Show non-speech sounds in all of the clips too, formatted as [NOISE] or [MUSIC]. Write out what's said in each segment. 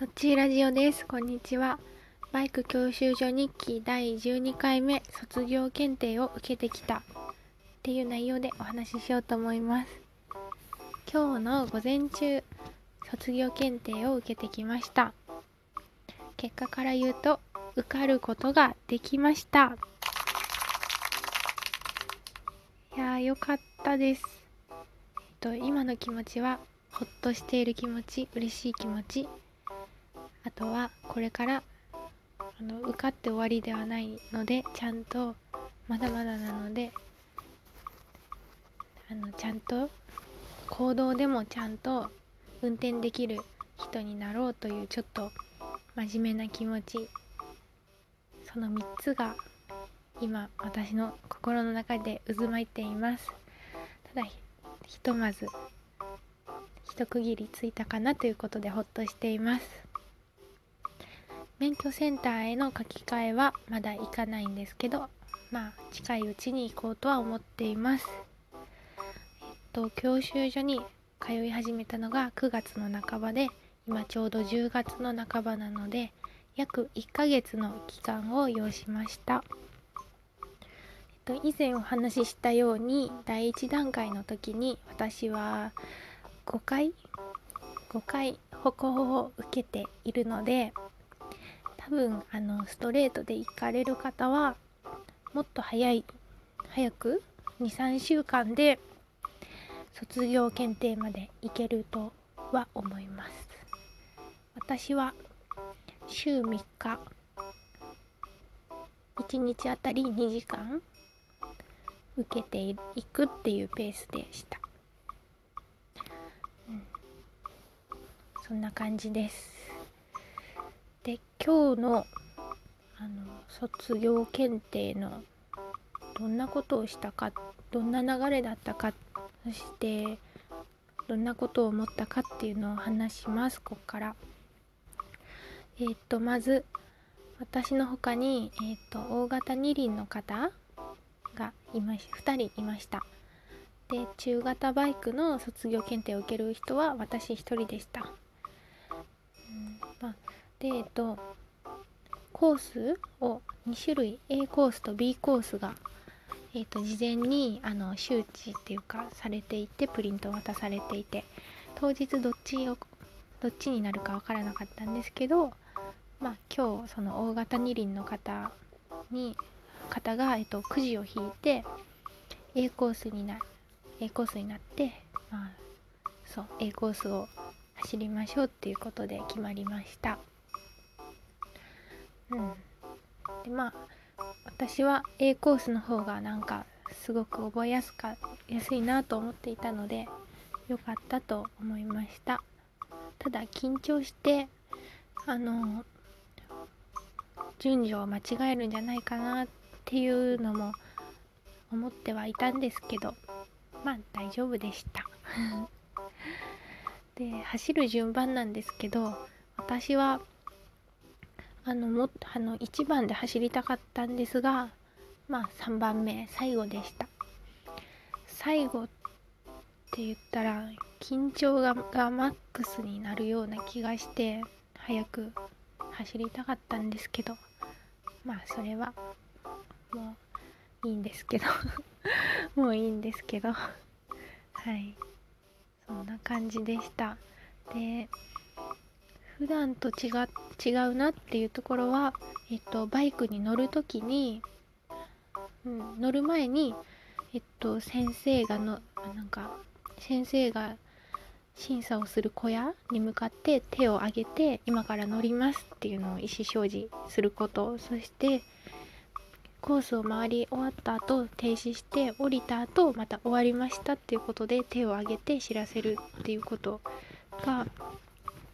トッチーラジオです。こんにちは。バイク教習所日記第12回目卒業検定を受けてきたっていう内容でお話ししようと思います。今日の午前中、卒業検定を受けてきました。結果から言うと、受かることができました。いやー、よかったです。えっと、今の気持ちは、ほっとしている気持ち、嬉しい気持ち、あとはこれからあの受かって終わりではないのでちゃんとまだまだなのであのちゃんと行動でもちゃんと運転できる人になろうというちょっと真面目な気持ち。その3つが今私の心の中で渦巻いています。ただひとまず一区切りついたかなということでほっとしています。免許センターへの書き換えはまだ行かないんですけどまあ近いうちに行こうとは思っています。えっと教習所に通い始めたのが9月の半ばで今ちょうど10月の半ばなので約1ヶ月の期間を要しました。えっと以前お話ししたように第1段階の時に私は5回5回歩行を受けているので分あのストレートで行かれる方はもっと早い早く23週間で卒業検定まで行けるとは思います。私は週3日1日あたり2時間受けていくっていうペースでした、うん、そんな感じです。今日のあの卒業検定のどんなことをしたかどんな流れだったかそしてどんなことを思ったかっていうのを話しますここから。えっ、とまず私の他に、えーと、大型二輪の方がいまし2人いました。で中型バイクの卒業検定を受ける人は私1人でした。でえっとコースを2種類 A コースと B コースが、えっと事前にあの周知っていうかされていてプリントを渡されていて当日どっちをどっちになるか分からなかったんですけどまあ今日その大型二輪の方に方が、えっと、くじを引いて A コースにな A コースになってまあそう A コースを走りましょうっていうことで決まりました。うん。でまあ私は A コースの方がなんかすごく覚えやすかやすいなと思っていたので良かったと思いました。ただ緊張してあの順序を間違えるんじゃないかなっていうのも思ってはいたんですけどまあ大丈夫でした。[LAUGHS] で走る順番なんですけど私はあのもあの1番で走りたかったんですがまあ3番目最後でした。最後って言ったら緊張ががマックスになるような気がして早く走りたかったんですけどまあそれはもういいんですけど [LAUGHS] もういいんですけどはい。そんな感じでした。で普段と違違うなっていうところは、えっと、バイクに乗る時に、うん、乗る前に、えっと、先生がのなんか先生が審査をする小屋に向かって手を挙げて今から乗りますっていうのを意思表示すること。そしてコースを回り終わった後停止して降りた後また終わりましたっていうことで手を挙げて知らせるっていうことが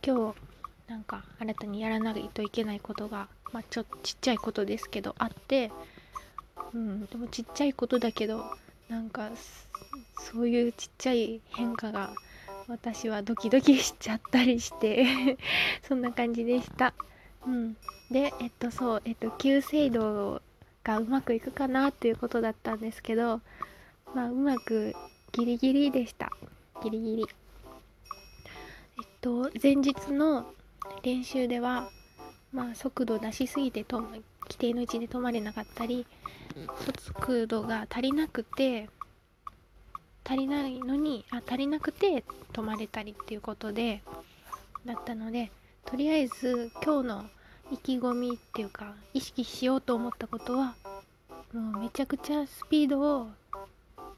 今日なんか新たにやらないといけないことが、まあ、ちょっちっちゃいことですけどあって、うん、でもちっちゃいことだけどなんかそういうちっちゃい変化が私はドキドキしちゃったりして [LAUGHS] そんな感じでした。うん、でえっとそうえっと急制度がうまくいくかなっていうことだったんですけどまあうまくギリギリでした。ギリギリ。えっと前日の練習ではまあ速度出しすぎてと規定の位置で止まれなかったり速度が足りなくて足りないのにあ足りなくて止まれたりっていうことでだったのでとりあえず今日の意気込みっていうか意識しようと思ったことはもうめちゃくちゃスピードを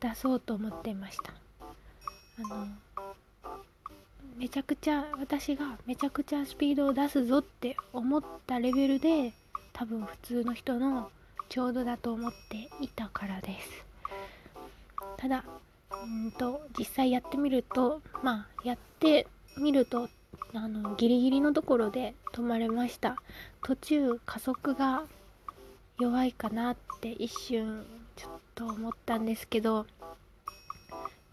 出そうと思っていました。あのめちゃくちゃ私がめちゃくちゃスピードを出すぞって思ったレベルで多分普通の人のちょうどだと思っていたからです。ただうんと実際やってみるとまあやってみるとあのギリギリのところで止まれました。途中加速が弱いかなって一瞬ちょっと思ったんですけど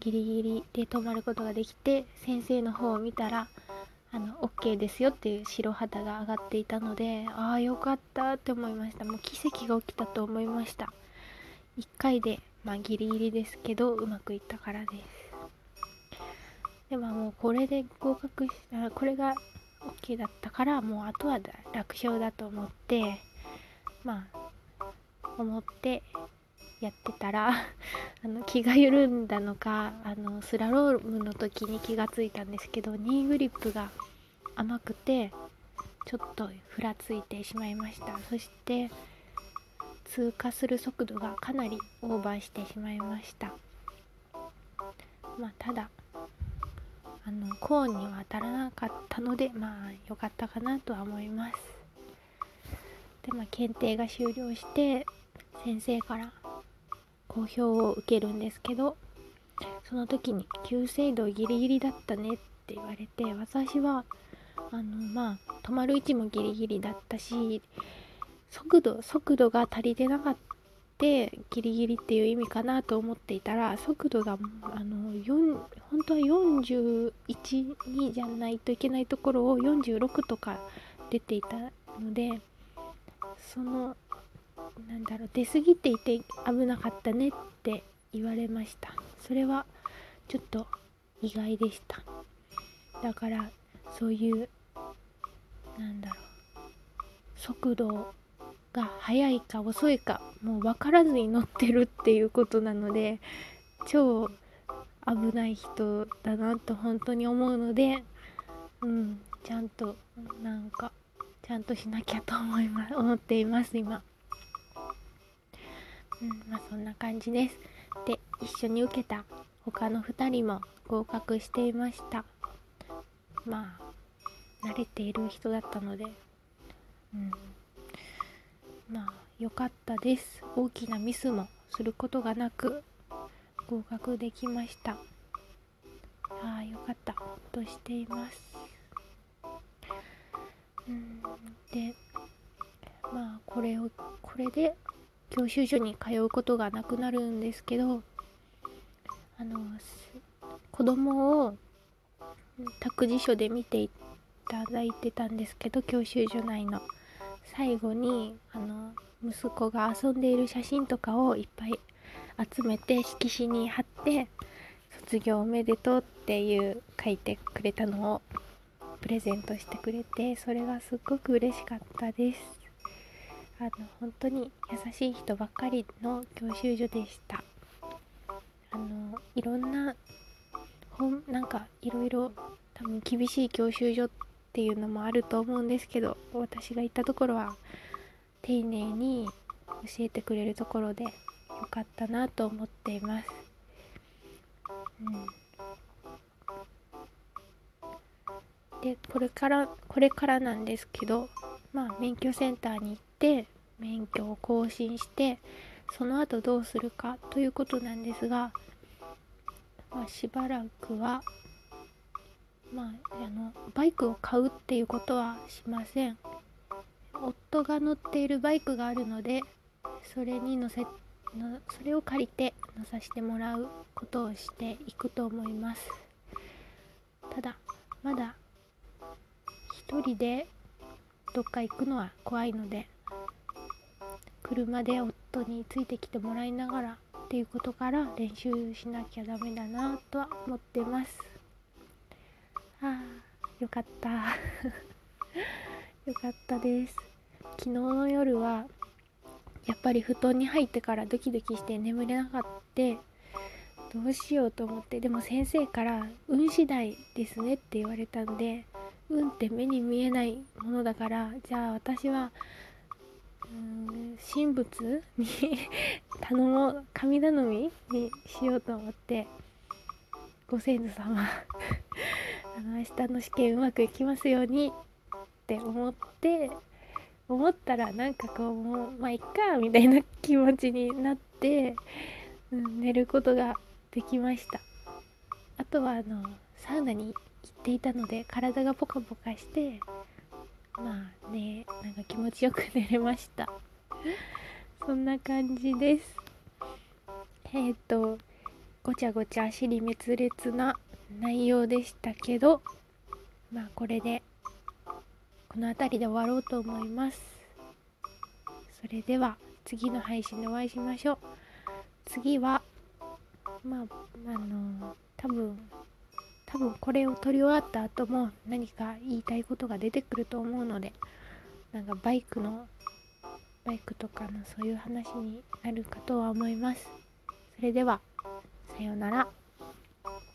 ギリギリで止まることができて先生の方を見たらあの OK ですよっていう白旗が上がっていたのでああよかったって思いました。もう奇跡が起きたと思いました。1回でまあギリギリですけどうまくいったからです。でももうこれで合格したこれが OK だったからもうあとは楽勝だと思ってまあ思ってやってたら [LAUGHS] あの気が緩んだのかあのスラロームの時に気がついたんですけどニーグリップが甘くてちょっとふらついてしまいました。そして通過する速度がかなりオーバーしてしまいました。まあただあのコーンには当たらなかったのでまあ良かったかなとは思います。でまあ検定が終了して先生から好評を受けるんですけどその時に急制度ギリギリだったねって言われて私はあのまあ止まる位置もギリギリだったし速度速度が足りてなかったギリギリっていう意味かなと思っていたら速度があの4本当は41、2じゃないといけないところを46とか出ていたのでそのなんだろう出過ぎていて危なかったねって言われましたそれはちょっと意外でしただからそういうなんだろう速度が速いか遅いかもう分からずに乗ってるっていうことなので超危ない人だなと本当に思うのでうんちゃんとなんかちゃんとしなきゃと思います思っています今。うんまあそんな感じです。で一緒に受けた他の2人も合格していました。まあ慣れている人だったので。うん。まあ良かったです。大きなミスもすることがなく合格できました。ああよかったとしています。うん。でまあこれをこれで教習所に通うことがなくなるんですけどあの子供を託児所で見ていただいてたんですけど教習所内の。最後にあの息子が遊んでいる写真とかをいっぱい集めて色紙に貼って卒業おめでとうっていう書いてくれたのをプレゼントしてくれてそれがすっごく嬉しかったです。あの本当に優しい人ばっかりの教習所でした。あのいろんな本なんかいろいろ多分厳しい教習所っていうのもあると思うんですけど私が行ったところは丁寧に教えてくれるところでよかったなと思っています、うん、でこれからこれからなんですけどまあ免許センターに行って免許を更新してその後どうするかということなんですが、まあ、しばらくは、まあ、あのバイクを買うっていうことはしません。夫が乗っているバイクがあるのでそれに乗せのそれを借りて乗させてもらうことをしていくと思います。ただまだ一人でどっか行くのは怖いので車で夫についてきてもらいながらっていうことから練習しなきゃダメだなとは思ってます。あーよかった。[LAUGHS] よかったです。昨日の夜はやっぱり布団に入ってからドキドキして眠れなかったどうしようと思ってでも先生から「運次第ですね」って言われたんで運って目に見えないものだからじゃあ私は神仏に頼もう神頼みにしようと思ってご先祖様あの明日の試験うまくいきますようにって思って思ったらなんかこうもうまあいっかみたいな気持ちになって、うん、寝ることができました。あとはあのサウナに行っていたので体がポカポカしてまあねなんか気持ちよく寝れました。[LAUGHS] そんな感じです。えっ、ー、とごちゃごちゃ尻滅裂な内容でしたけどまあこれでこの辺りで終わろうと思います。それでは次の配信でお会いしましょう。次はまああの多分多分これを撮り終わった後も何か言いたいことが出てくると思うのでなんかバイクのバイクとかのそういう話になるかとは思います。それではさようなら。